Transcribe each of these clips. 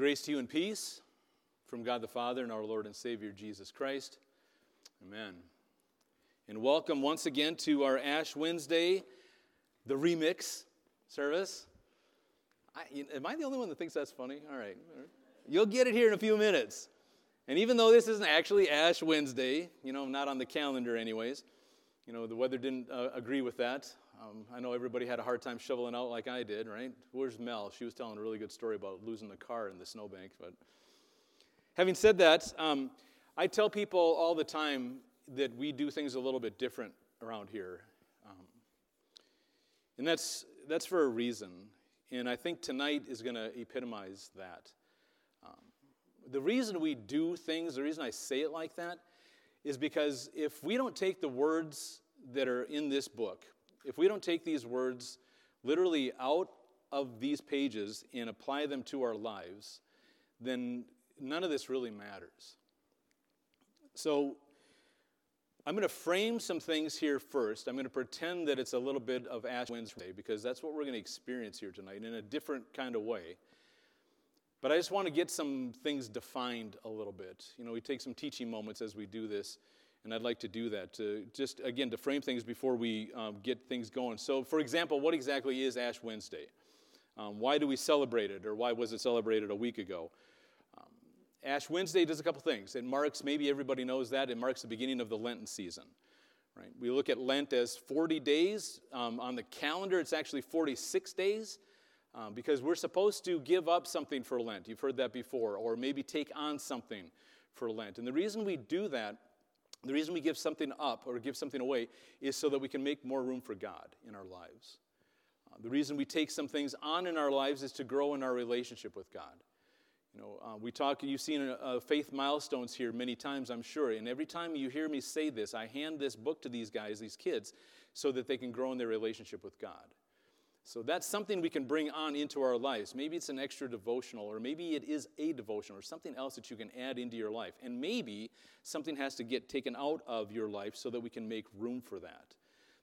Grace to you and peace from God the Father and our Lord and Savior Jesus Christ. Amen. And welcome once again to our Ash Wednesday, the remix service. I, am I the only one that thinks that's funny? All right. You'll get it here in a few minutes. And even though this isn't actually Ash Wednesday, you know, not on the calendar, anyways, you know, the weather didn't uh, agree with that. Um, I know everybody had a hard time shoveling out like I did, right? Where's Mel? She was telling a really good story about losing the car in the snowbank. But having said that, um, I tell people all the time that we do things a little bit different around here. Um, and that's, that's for a reason. And I think tonight is going to epitomize that. Um, the reason we do things, the reason I say it like that, is because if we don't take the words that are in this book, if we don't take these words literally out of these pages and apply them to our lives, then none of this really matters. So, I'm going to frame some things here first. I'm going to pretend that it's a little bit of Ash Wednesday because that's what we're going to experience here tonight in a different kind of way. But I just want to get some things defined a little bit. You know, we take some teaching moments as we do this and I'd like to do that to just, again, to frame things before we um, get things going. So, for example, what exactly is Ash Wednesday? Um, why do we celebrate it, or why was it celebrated a week ago? Um, Ash Wednesday does a couple things. It marks, maybe everybody knows that, it marks the beginning of the Lenten season. Right? We look at Lent as 40 days. Um, on the calendar, it's actually 46 days. Um, because we're supposed to give up something for Lent. You've heard that before, or maybe take on something for Lent. And the reason we do that the reason we give something up or give something away is so that we can make more room for God in our lives. Uh, the reason we take some things on in our lives is to grow in our relationship with God. You know, uh, we talk, you've seen uh, faith milestones here many times, I'm sure. And every time you hear me say this, I hand this book to these guys, these kids, so that they can grow in their relationship with God. So that's something we can bring on into our lives. Maybe it's an extra devotional, or maybe it is a devotional, or something else that you can add into your life. And maybe something has to get taken out of your life so that we can make room for that.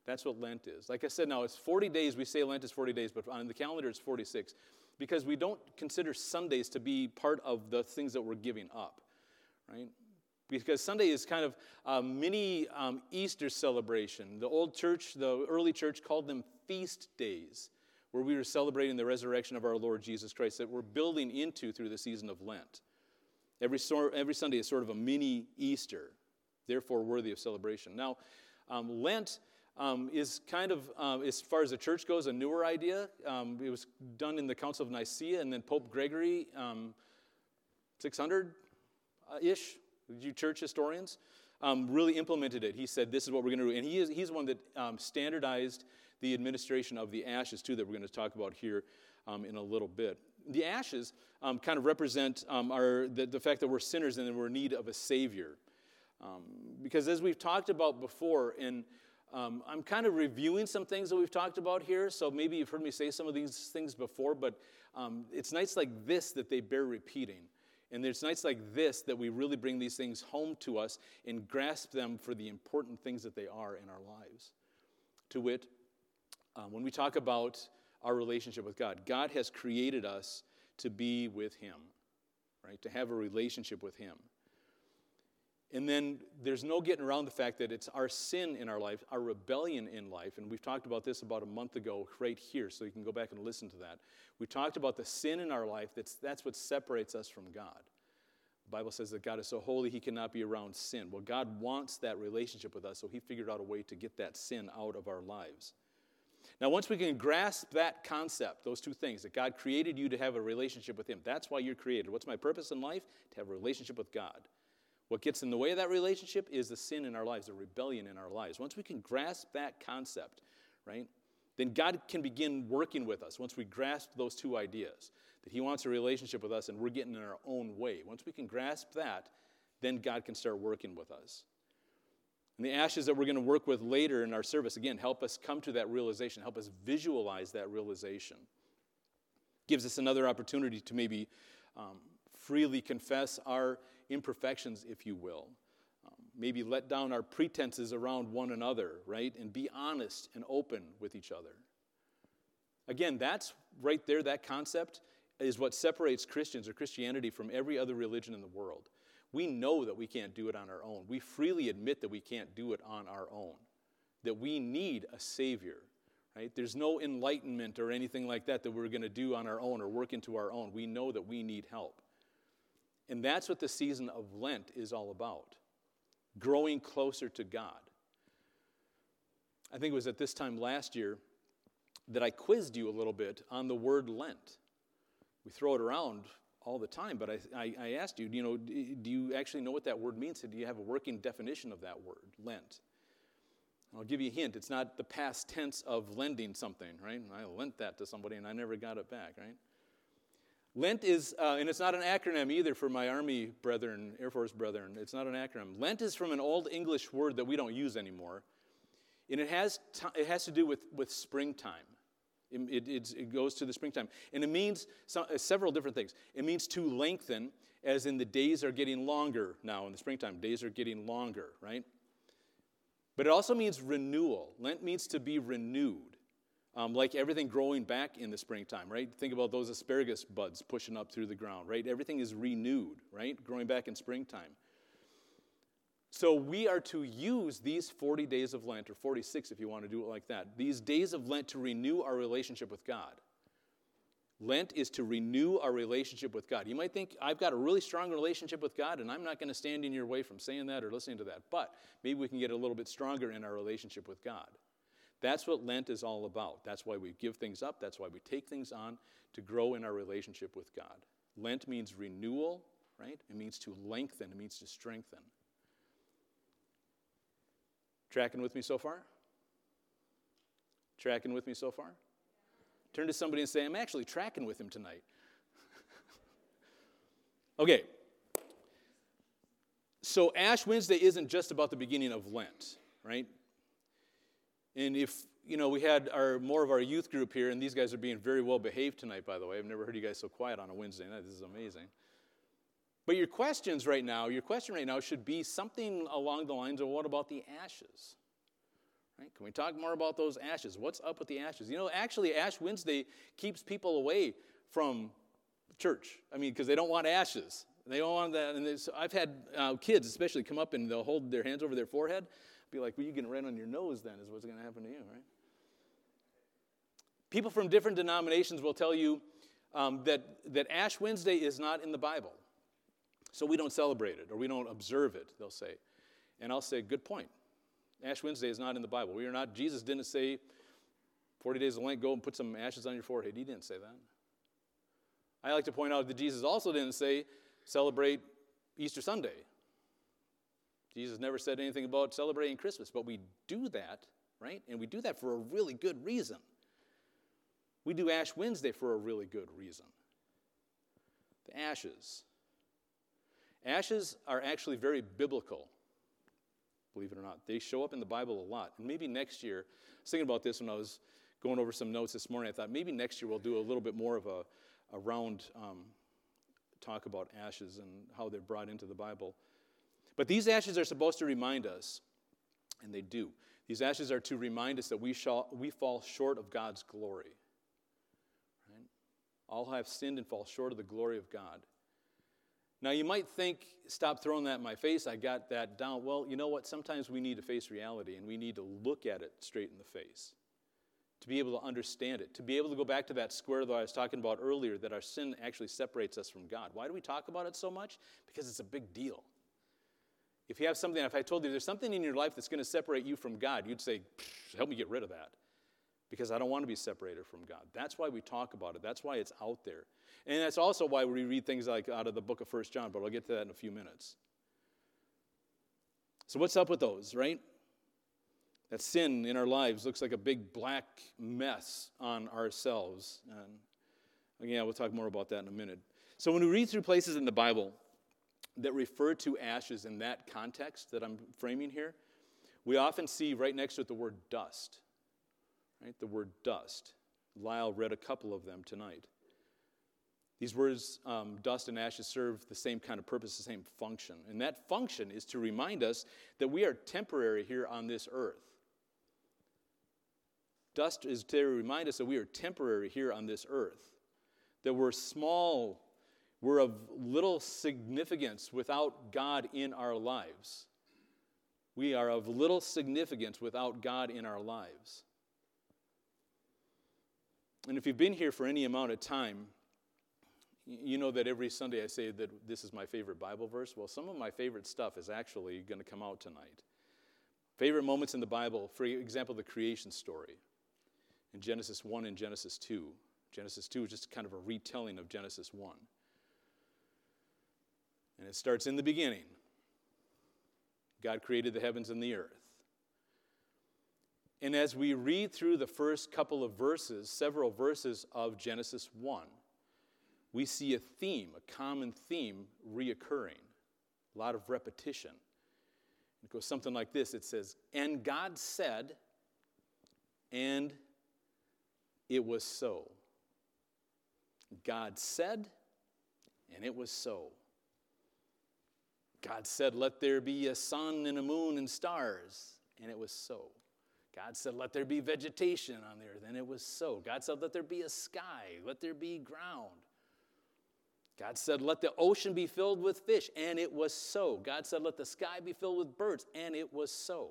That's what Lent is. Like I said, now it's 40 days. We say Lent is 40 days, but on the calendar it's 46 because we don't consider Sundays to be part of the things that we're giving up, right? Because Sunday is kind of a mini um, Easter celebration. The old church, the early church, called them feast days, where we were celebrating the resurrection of our Lord Jesus Christ that we're building into through the season of Lent. Every, every Sunday is sort of a mini Easter, therefore worthy of celebration. Now, um, Lent um, is kind of, um, as far as the church goes, a newer idea. Um, it was done in the Council of Nicaea, and then Pope Gregory, 600 um, ish, you church historians, um, really implemented it. He said, This is what we're going to do. And he is, he's one that standardized the administration of the ashes, too, that we're going to talk about here um, in a little bit. The ashes um, kind of represent um, our, the, the, fact that we're sinners and that we're in need of a Savior. Um, because as we've talked about before, and um, I'm kind of reviewing some things that we've talked about here, so maybe you've heard me say some of these things before, but it's nights like this that they bear repeating. And there's nights like this that we really bring these things home to us and grasp them for the important things that they are in our lives. To wit, um, when we talk about our relationship with God, God has created us to be with Him, right? To have a relationship with Him. And then there's no getting around the fact that it's our sin in our life, our rebellion in life. And we've talked about this about a month ago, right here, so you can go back and listen to that. We talked about the sin in our life, that's, that's what separates us from God. The Bible says that God is so holy, he cannot be around sin. Well, God wants that relationship with us, so he figured out a way to get that sin out of our lives. Now, once we can grasp that concept, those two things, that God created you to have a relationship with Him, that's why you're created. What's my purpose in life? To have a relationship with God. What gets in the way of that relationship is the sin in our lives, the rebellion in our lives. Once we can grasp that concept, right, then God can begin working with us. Once we grasp those two ideas, that He wants a relationship with us and we're getting in our own way. Once we can grasp that, then God can start working with us. And the ashes that we're going to work with later in our service, again, help us come to that realization, help us visualize that realization. Gives us another opportunity to maybe um, freely confess our imperfections, if you will. Um, maybe let down our pretenses around one another, right? And be honest and open with each other. Again, that's right there, that concept is what separates Christians or Christianity from every other religion in the world. We know that we can't do it on our own. We freely admit that we can't do it on our own, that we need a Savior. Right? There's no enlightenment or anything like that that we're going to do on our own or work into our own. We know that we need help. And that's what the season of Lent is all about growing closer to God. I think it was at this time last year that I quizzed you a little bit on the word Lent. We throw it around all the time, but I, I, I asked you, you know, do you actually know what that word means? Do you have a working definition of that word, Lent? I'll give you a hint. It's not the past tense of lending something, right? I lent that to somebody and I never got it back, right? Lent is, uh, and it's not an acronym either for my Army brethren, Air Force brethren. It's not an acronym. Lent is from an old English word that we don't use anymore. And it has, t- it has to do with, with springtime. It, it, it, goes to the springtime. And it means some, uh, several different things. It means to lengthen, as in the days are getting longer now in the springtime. Days are getting longer, right? But it also means renewal. Lent means to be renewed, um, like everything growing back in the springtime, right? Think about those asparagus buds pushing up through the ground, right? Everything is renewed, right? Growing back in springtime. So we are to use these 40 days of Lent, or 46 if you want to do it like that, these days of Lent to renew our relationship with God. Lent is to renew our relationship with God. You might think, I've got a really strong relationship with God, and I'm not going to stand in your way from saying that or listening to that. But maybe we can get a little bit stronger in our relationship with God. That's what Lent is all about. That's why we give things up. That's why we take things on to grow in our relationship with God. Lent means renewal, right? It means to lengthen, it means to strengthen. Tracking with me so far? Tracking with me so far? Turn to somebody and say, I'm actually tracking with him tonight. okay. So, Ash Wednesday isn't just about the beginning of Lent, right? And if, you know, we had our more of our youth group here, and these guys are being very well behaved tonight, by the way. I've never heard you guys so quiet on a Wednesday night. This is amazing. But your questions right now, your question right now should be something along the lines of what about the ashes? Right? Can we talk more about those ashes? What's up with the ashes? You know, actually, Ash Wednesday keeps people away from church. I mean, because they don't want ashes. They don't want that. And so I've had uh, kids, especially, come up and they'll hold their hands over their forehead. Be like, well, you getting right on your nose then, is what's going to happen to you, right? People from different denominations will tell you um, that, that Ash Wednesday is not in the Bible. So we don't celebrate it or we don't observe it, they'll say. And I'll say, good point. Ash Wednesday is not in the Bible. We are not, Jesus didn't say 40 days of Lent, go and put some ashes on your forehead. He didn't say that. I like to point out that Jesus also didn't say celebrate Easter Sunday. Jesus never said anything about celebrating Christmas, but we do that, right? And we do that for a really good reason. We do Ash Wednesday for a really good reason. The ashes. Ashes are actually very biblical believe it or not. They show up in the Bible a lot. And maybe next year, I was thinking about this when I was going over some notes this morning. I thought maybe next year we'll do a little bit more of a, a round um, talk about ashes and how they're brought into the Bible. But these ashes are supposed to remind us, and they do. These ashes are to remind us that we, shall, we fall short of God's glory. Right? All have sinned and fall short of the glory of God. Now, you might think, stop throwing that in my face, I got that down. Well, you know what? Sometimes we need to face reality and we need to look at it straight in the face to be able to understand it, to be able to go back to that square that I was talking about earlier, that our sin actually separates us from God. Why do we talk about it so much? Because it's a big deal. If you have something, if I told you there's something in your life that's going to separate you from God, you'd say, help me get rid of that because I don't want to be separated from God. That's why we talk about it. That's why it's out there. And that's also why we read things like out of the book of First John, but I'll get to that in a few minutes. So, what's up with those, right? That sin in our lives looks like a big black mess on ourselves. And again, we'll talk more about that in a minute. So, when we read through places in the Bible that refer to ashes in that context that I'm framing here, we often see right next to it the word dust. Right? The word dust. Lyle read a couple of them tonight. These words, um, dust and ashes, serve the same kind of purpose, the same function. And that function is to remind us that we are temporary here on this earth. Dust is to remind us that we are temporary here on this earth. that we're small, we're of little significance without God in our lives. We are of little significance without God in our lives. And if you've been here for any amount of time, you know that every Sunday I say that this is my favorite Bible verse. Well, some of my favorite stuff is actually going to come out tonight. Favorite moments in the Bible, for example, the creation story in Genesis 1 and Genesis 2. Genesis 2 is just kind of a retelling of Genesis 1. And it starts in the beginning. God created the heavens and the earth. And as we read through the first couple of verses, several verses of Genesis 1, we see a theme, a common theme reoccurring, a lot of repetition. It goes something like this it says, And God said, and it was so. God said, and it was so. God said, Let there be a sun and a moon and stars, and it was so. God said, Let there be vegetation on the earth, and it was so. God said, Let there be a sky, let there be ground. God said, Let the ocean be filled with fish, and it was so. God said, Let the sky be filled with birds, and it was so.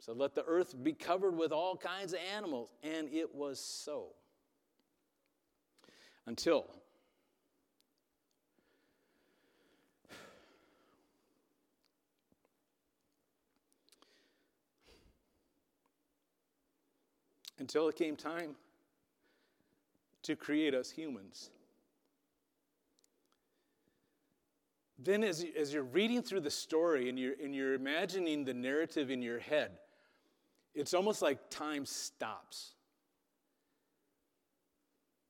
So let the earth be covered with all kinds of animals, and it was so. Until until it came time to create us humans. Then, as, as you're reading through the story and you're, and you're imagining the narrative in your head, it's almost like time stops.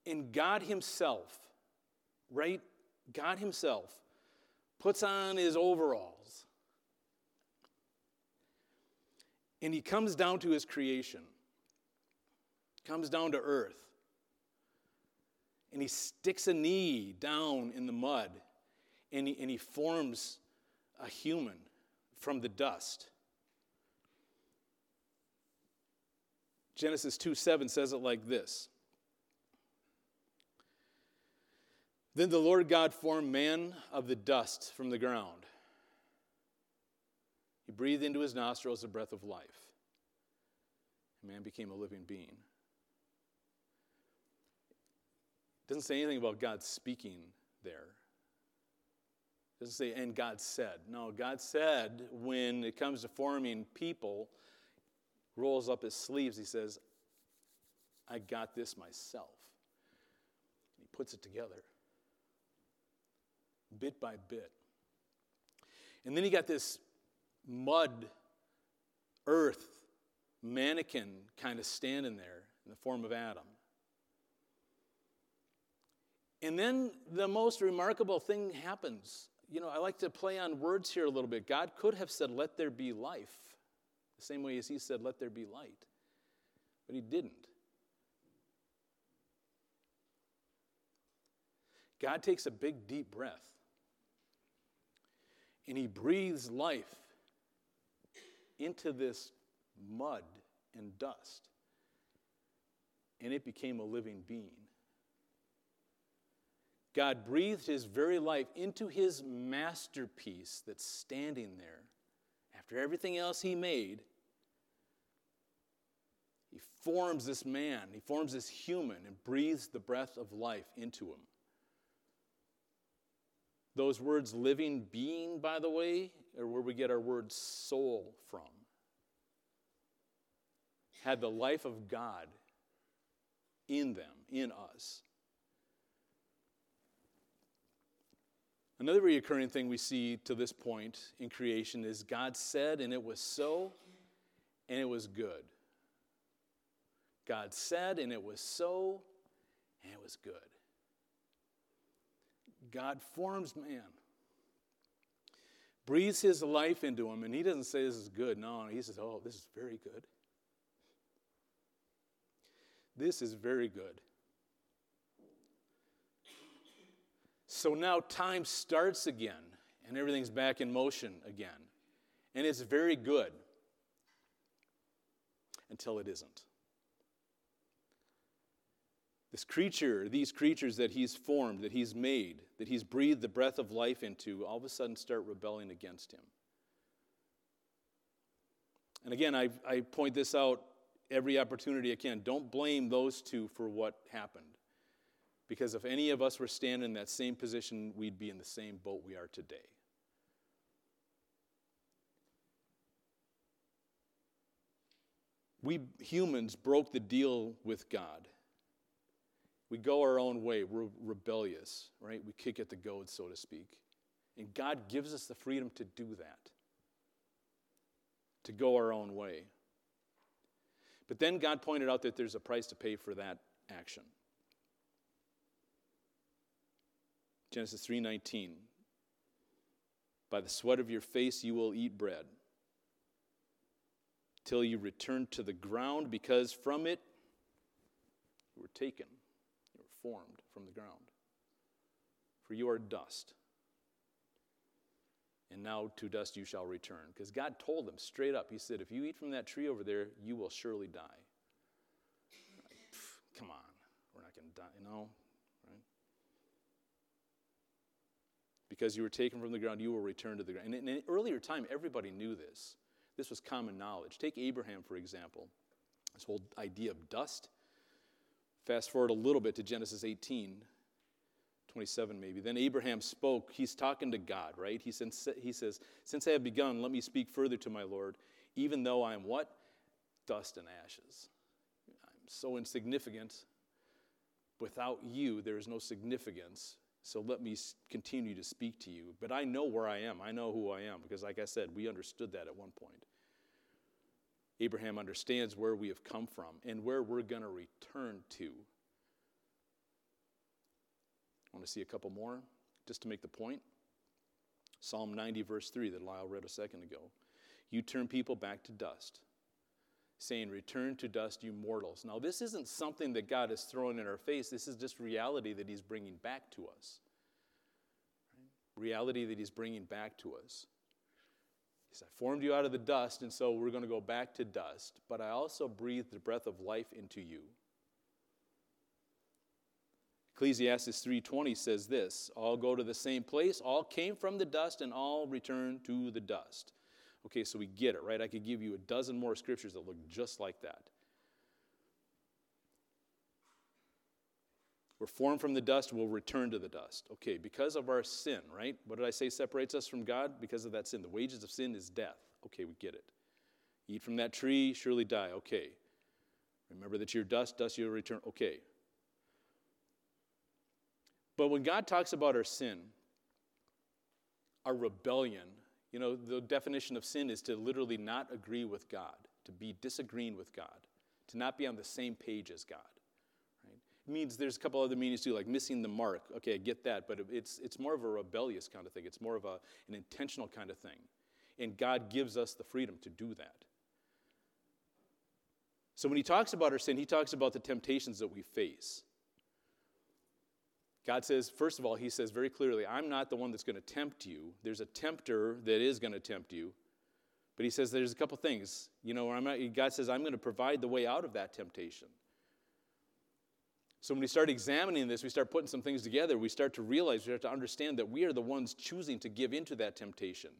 And God Himself, right? God Himself puts on His overalls and He comes down to His creation, comes down to earth, and He sticks a knee down in the mud and he, and he forms a human from the dust. Genesis 2 7 says it like this Then the Lord God formed man of the dust from the ground. He breathed into his nostrils the breath of life. And man became a living being. It doesn't say anything about God speaking there. It doesn't say, and God said. No, God said when it comes to forming people, rolls up his sleeves, he says, I got this myself. He puts it together, bit by bit. And then he got this mud, earth, mannequin kind of standing there in the form of Adam. And then the most remarkable thing happens you know, I like to play on words here a little bit. God could have said, Let there be life, the same way as He said, Let there be light. But He didn't. God takes a big, deep breath and He breathes life into this mud and dust, and it became a living being. God breathed his very life into his masterpiece that's standing there. After everything else he made, he forms this man, he forms this human, and breathes the breath of life into him. Those words, living being, by the way, are where we get our word soul from. Had the life of God in them, in us. Another recurring thing we see to this point in creation is God said, and it was so, and it was good. God said, and it was so, and it was good. God forms man, breathes his life into him, and he doesn't say this is good. No, he says, oh, this is very good. This is very good. So now time starts again, and everything's back in motion again. And it's very good until it isn't. This creature, these creatures that he's formed, that he's made, that he's breathed the breath of life into, all of a sudden start rebelling against him. And again, I, I point this out every opportunity I can. Don't blame those two for what happened. Because if any of us were standing in that same position, we'd be in the same boat we are today. We humans broke the deal with God. We go our own way. We're rebellious, right? We kick at the goad, so to speak. And God gives us the freedom to do that, to go our own way. But then God pointed out that there's a price to pay for that action. Genesis 3:19 By the sweat of your face you will eat bread till you return to the ground because from it you were taken you were formed from the ground. For you are dust and now to dust you shall return. Because God told them straight up he said if you eat from that tree over there you will surely die. Like, come on we're not going to die you know because you were taken from the ground, you will return to the ground. And in an earlier time, everybody knew this. This was common knowledge. Take Abraham, for example, this whole idea of dust. Fast forward a little bit to Genesis 18, 27 maybe. Then Abraham spoke. He's talking to God, right? He he says, Since I have begun, let me speak further to my Lord, even though I am what? Dust and ashes. I'm so insignificant. Without you, there is no significance. So let me continue to speak to you. But I know where I am. I know who I am because, like I said, we understood that at one point. Abraham understands where we have come from and where we're going to return to. I want to see a couple more just to make the point. Psalm 90, verse 3, that Lyle read a second ago. You turn people back to dust saying, Return to dust, you mortals. Now, this isn't something that God is throwing in our face. This is just reality that He's bringing back to us. Right? Reality that He's bringing back to us. He said, I formed you out of the dust, and so we're going to go back to dust, but I also breathed the breath of life into you. Ecclesiastes 3:20 says this, all go to the same place, all came from the dust and all return to the dust. Okay, so we get it, right? I could give you a dozen more scriptures that look just like that. We're formed from the dust, we'll return to the dust. Okay, because of our sin, right? What did I say separates us from God? Because of that sin. The wages of sin is death. Okay, we get it. Eat from that tree, surely die. Okay. Remember that you're dust, dust you'll return. Okay. But when God talks about our sin, our rebellion, you know, the definition of sin is to literally not agree with God, to be disagreeing with God, to not be on the same page as God. Right? It means there's a couple other meanings too, like missing the mark. Okay, I get that, but it's, it's more of a rebellious kind of thing. It's more of a, an intentional kind of thing. And God gives us the freedom to do that. So when he talks about our sin, he talks about the temptations that we face. God says, first of all, He says very clearly, I'm not the one that's going to tempt you. There's a tempter that is going to tempt you. But He says there's a couple things. You know, God says, I'm going to provide the way out of that temptation. So when we start examining this, we start putting some things together, we start to realize, we start to understand that we are the ones choosing to give into that temptation.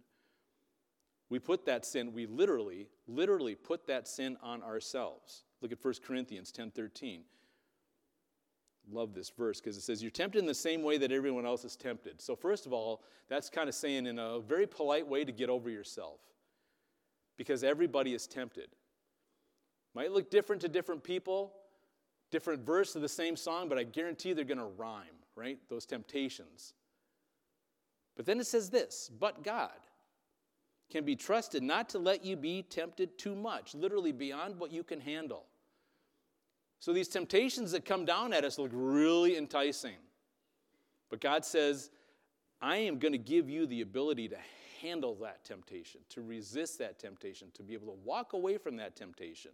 We put that sin, we literally, literally put that sin on ourselves. Look at 1 Corinthians 10 13 love this verse because it says, You're tempted in the same way that everyone else is tempted. So, first of all, that's kind of saying in a very polite way to get over yourself because everybody is tempted. Might look different to different people, different verse of the same song, but I guarantee they're going to rhyme, right? Those temptations. But then it says this, but God can be trusted not to let you be tempted too much, literally beyond what you can handle. So these temptations that come down at us look really enticing. But God says, I am going to give you the ability to handle that temptation, to resist that temptation, to be able to walk away from that temptation.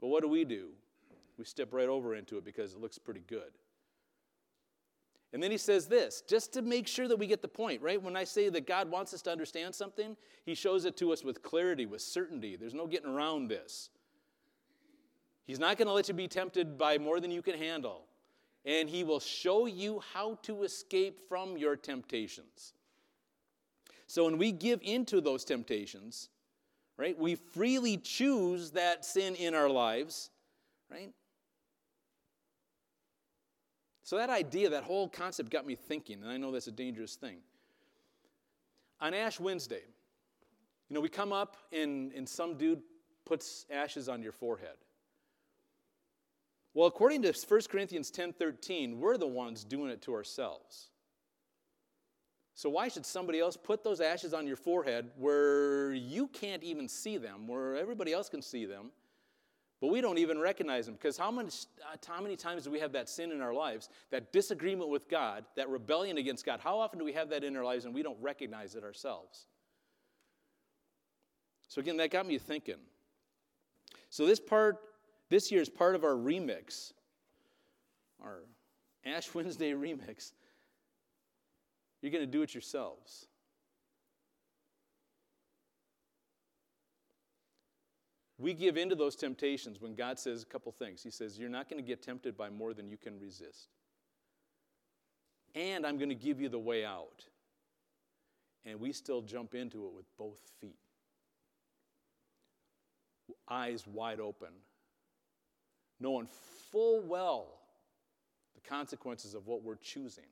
But what do we do? We step right over into it because it looks pretty good. And then he says this, just to make sure that we get the point, right? When I say that God wants us to understand something, he shows it to us with clarity, with certainty. There's no getting around this. He's not going to let you be tempted by more than you can handle. and he will show you how to escape from your temptations. So when we give into those temptations, right, we freely choose that sin in our lives, right? So that idea, that whole concept got me thinking, and I know that's a dangerous thing. On Ash Wednesday, you know, we come up and, and some dude puts ashes on your forehead. Well, according to 1 Corinthians 10:13, we're the ones doing it to ourselves. So why should somebody else put those ashes on your forehead where you can't even see them, where everybody else can see them, but we don't even recognize them? Because how many, uh, how many times do we have that sin in our lives, that disagreement with God, that rebellion against God? How often do we have that in our lives and we don't recognize it ourselves? So again, that got me thinking. So this part this year is part of our remix, our Ash Wednesday remix. You're going to do it yourselves. We give into those temptations when God says a couple things. He says, You're not going to get tempted by more than you can resist. And I'm going to give you the way out. And we still jump into it with both feet, eyes wide open, knowing full well the consequences of what we're choosing.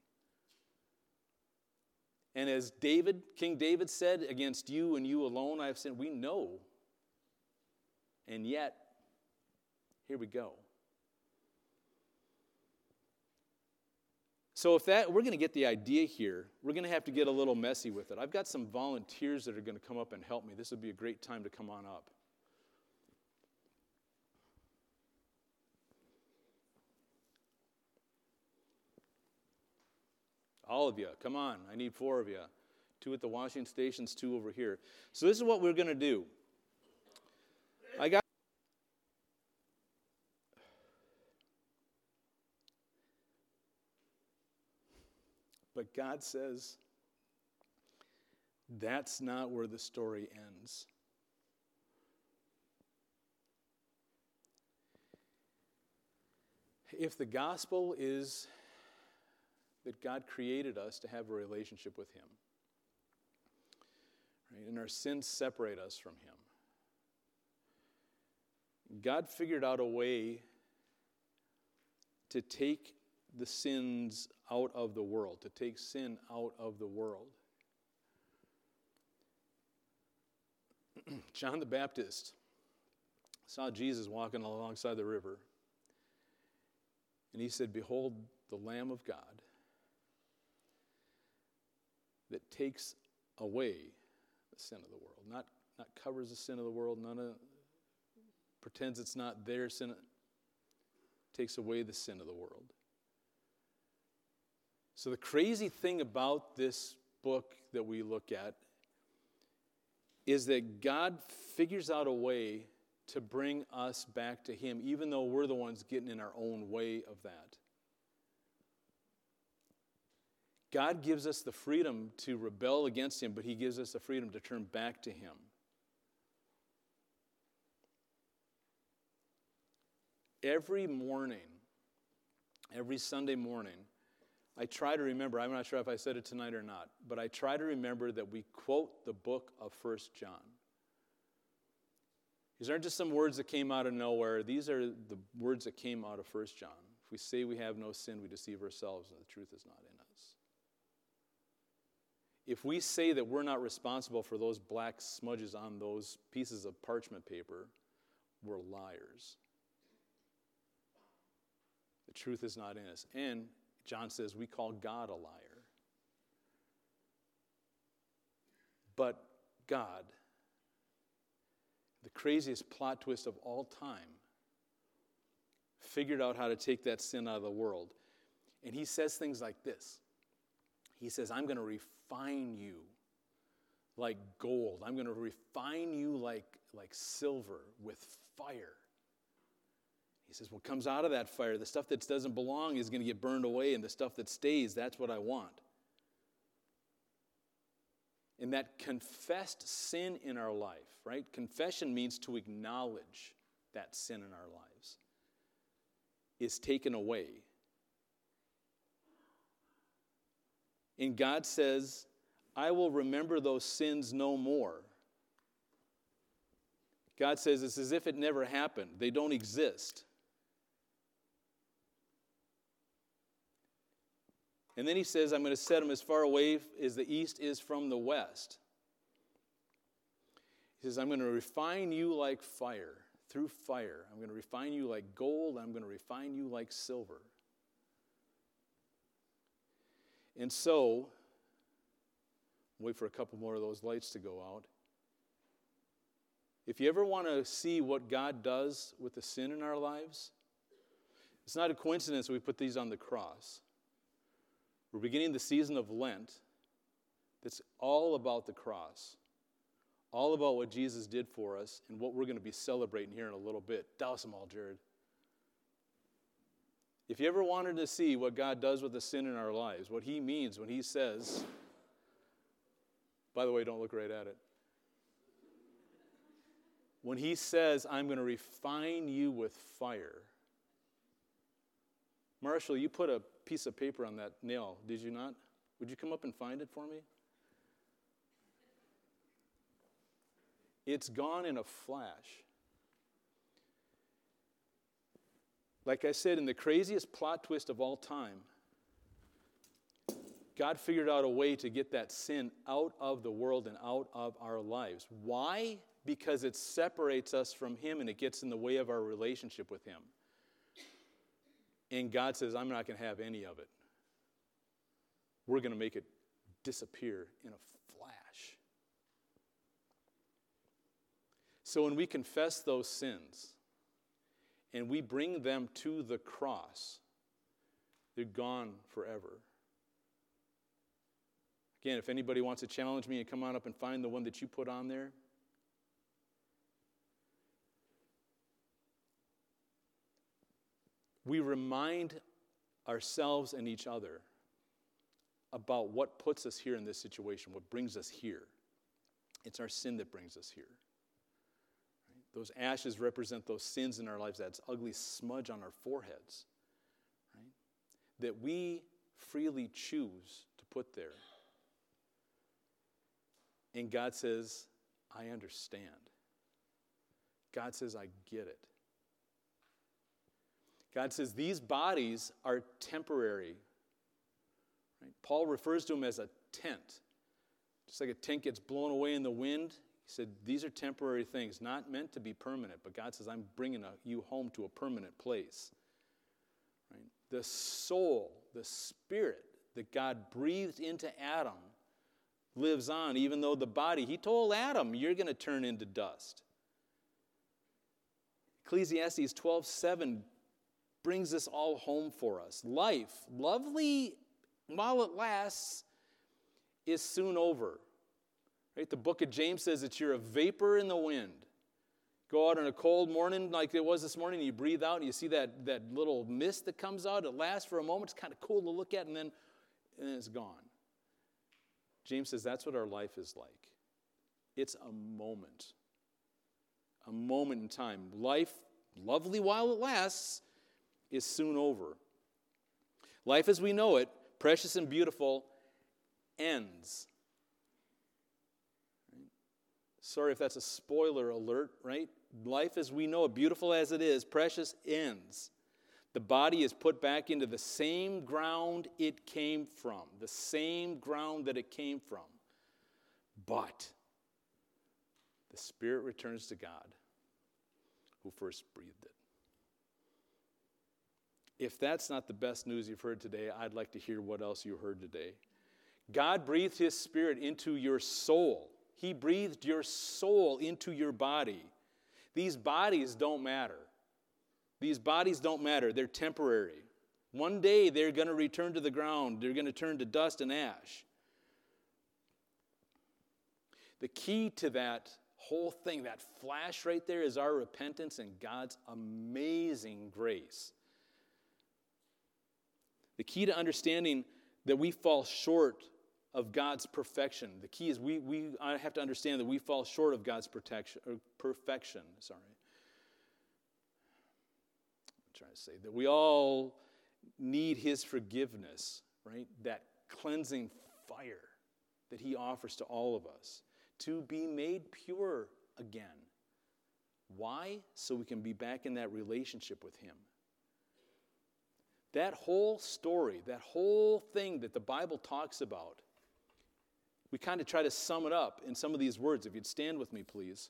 And as David, King David said, against you and you alone I have sinned, we know. And yet, here we go. So, if that, we're going to get the idea here, we're going to have to get a little messy with it. I've got some volunteers that are going to come up and help me. This would be a great time to come on up. All of you, come on. I need four of you. Two at the washing stations, two over here. So, this is what we're going to do. I got. But God says that's not where the story ends. If the gospel is that God created us to have a relationship with Him. Right? And our sins separate us from Him. God figured out a way to take the sins out of the world, to take sin out of the world. John the Baptist saw Jesus walking alongside the river, and he said, Behold, the Lamb of God that takes away the sin of the world. Not, not covers the sin of the world, none of pretends it's not their sin, takes away the sin of the world. So, the crazy thing about this book that we look at is that God figures out a way to bring us back to Him, even though we're the ones getting in our own way of that. God gives us the freedom to rebel against Him, but He gives us the freedom to turn back to Him. Every morning, every Sunday morning, I try to remember, I'm not sure if I said it tonight or not, but I try to remember that we quote the book of First John. These aren't just some words that came out of nowhere, these are the words that came out of First John. If we say we have no sin, we deceive ourselves, and the truth is not in if we say that we're not responsible for those black smudges on those pieces of parchment paper, we're liars. The truth is not in us. And John says we call God a liar. But God, the craziest plot twist of all time, figured out how to take that sin out of the world. And he says things like this He says, I'm going to refine you like gold. I'm going to refine you like, like silver with fire. He says, What comes out of that fire, the stuff that doesn't belong is going to get burned away, and the stuff that stays, that's what I want. And that confessed sin in our life, right? Confession means to acknowledge that sin in our lives, is taken away. And God says, I will remember those sins no more. God says it's as if it never happened, they don't exist. And then he says, I'm going to set them as far away as the east is from the west. He says, I'm going to refine you like fire, through fire. I'm going to refine you like gold. I'm going to refine you like silver. And so, wait for a couple more of those lights to go out. If you ever want to see what God does with the sin in our lives, it's not a coincidence we put these on the cross. We're beginning the season of Lent that's all about the cross, all about what Jesus did for us and what we're going to be celebrating here in a little bit. Douse them all, Jared. If you ever wanted to see what God does with the sin in our lives, what He means when He says, by the way, don't look right at it when he says, I'm going to refine you with fire. Marshall, you put a piece of paper on that nail, did you not? Would you come up and find it for me? It's gone in a flash. Like I said, in the craziest plot twist of all time, God figured out a way to get that sin out of the world and out of our lives. Why? because it separates us from Him and it gets in the way of our relationship with Him. And God says, I'm not going to have any of it. We're going to make it disappear in a flash. So when we confess those sins and we bring them to the cross, they're gone forever. Again, if anybody wants to challenge me and come on up and find the one that you put on there, we remind ourselves and each other about what puts us here in this situation, what brings us here. It's our sin that brings us here. Those ashes represent those sins in our lives, that ugly smudge on our foreheads, right? that we freely choose to put there. And God says, I understand. God says, I get it. God says these bodies are temporary. Right? Paul refers to them as a tent. Just like a tent gets blown away in the wind, said these are temporary things, not meant to be permanent. But God says, I'm bringing a, you home to a permanent place. Right? The soul, the spirit that God breathed into Adam lives on, even though the body, he told Adam, you're going to turn into dust. Ecclesiastes 12 7 brings this all home for us. Life, lovely while it lasts, is soon over. Right? The book of James says that you're a vapor in the wind. Go out on a cold morning like it was this morning, you breathe out and you see that, that little mist that comes out. It lasts for a moment. It's kind of cool to look at, and then, and then it's gone. James says that's what our life is like. It's a moment, a moment in time. Life, lovely while it lasts, is soon over. Life as we know it, precious and beautiful, ends. Sorry if that's a spoiler alert, right? Life as we know it, beautiful as it is, precious, ends. The body is put back into the same ground it came from, the same ground that it came from. But the spirit returns to God who first breathed it. If that's not the best news you've heard today, I'd like to hear what else you heard today. God breathed His Spirit into your soul. He breathed your soul into your body. These bodies don't matter. These bodies don't matter, they're temporary. One day they're going to return to the ground, they're going to turn to dust and ash. The key to that whole thing, that flash right there, is our repentance and God's amazing grace. The key to understanding that we fall short of God's perfection, the key is we, we have to understand that we fall short of God's protection, perfection. Sorry. I'm trying to say that we all need His forgiveness, right? That cleansing fire that he offers to all of us to be made pure again. Why? So we can be back in that relationship with him. That whole story, that whole thing that the Bible talks about, we kind of try to sum it up in some of these words. If you'd stand with me, please.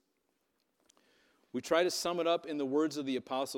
We try to sum it up in the words of the Apostle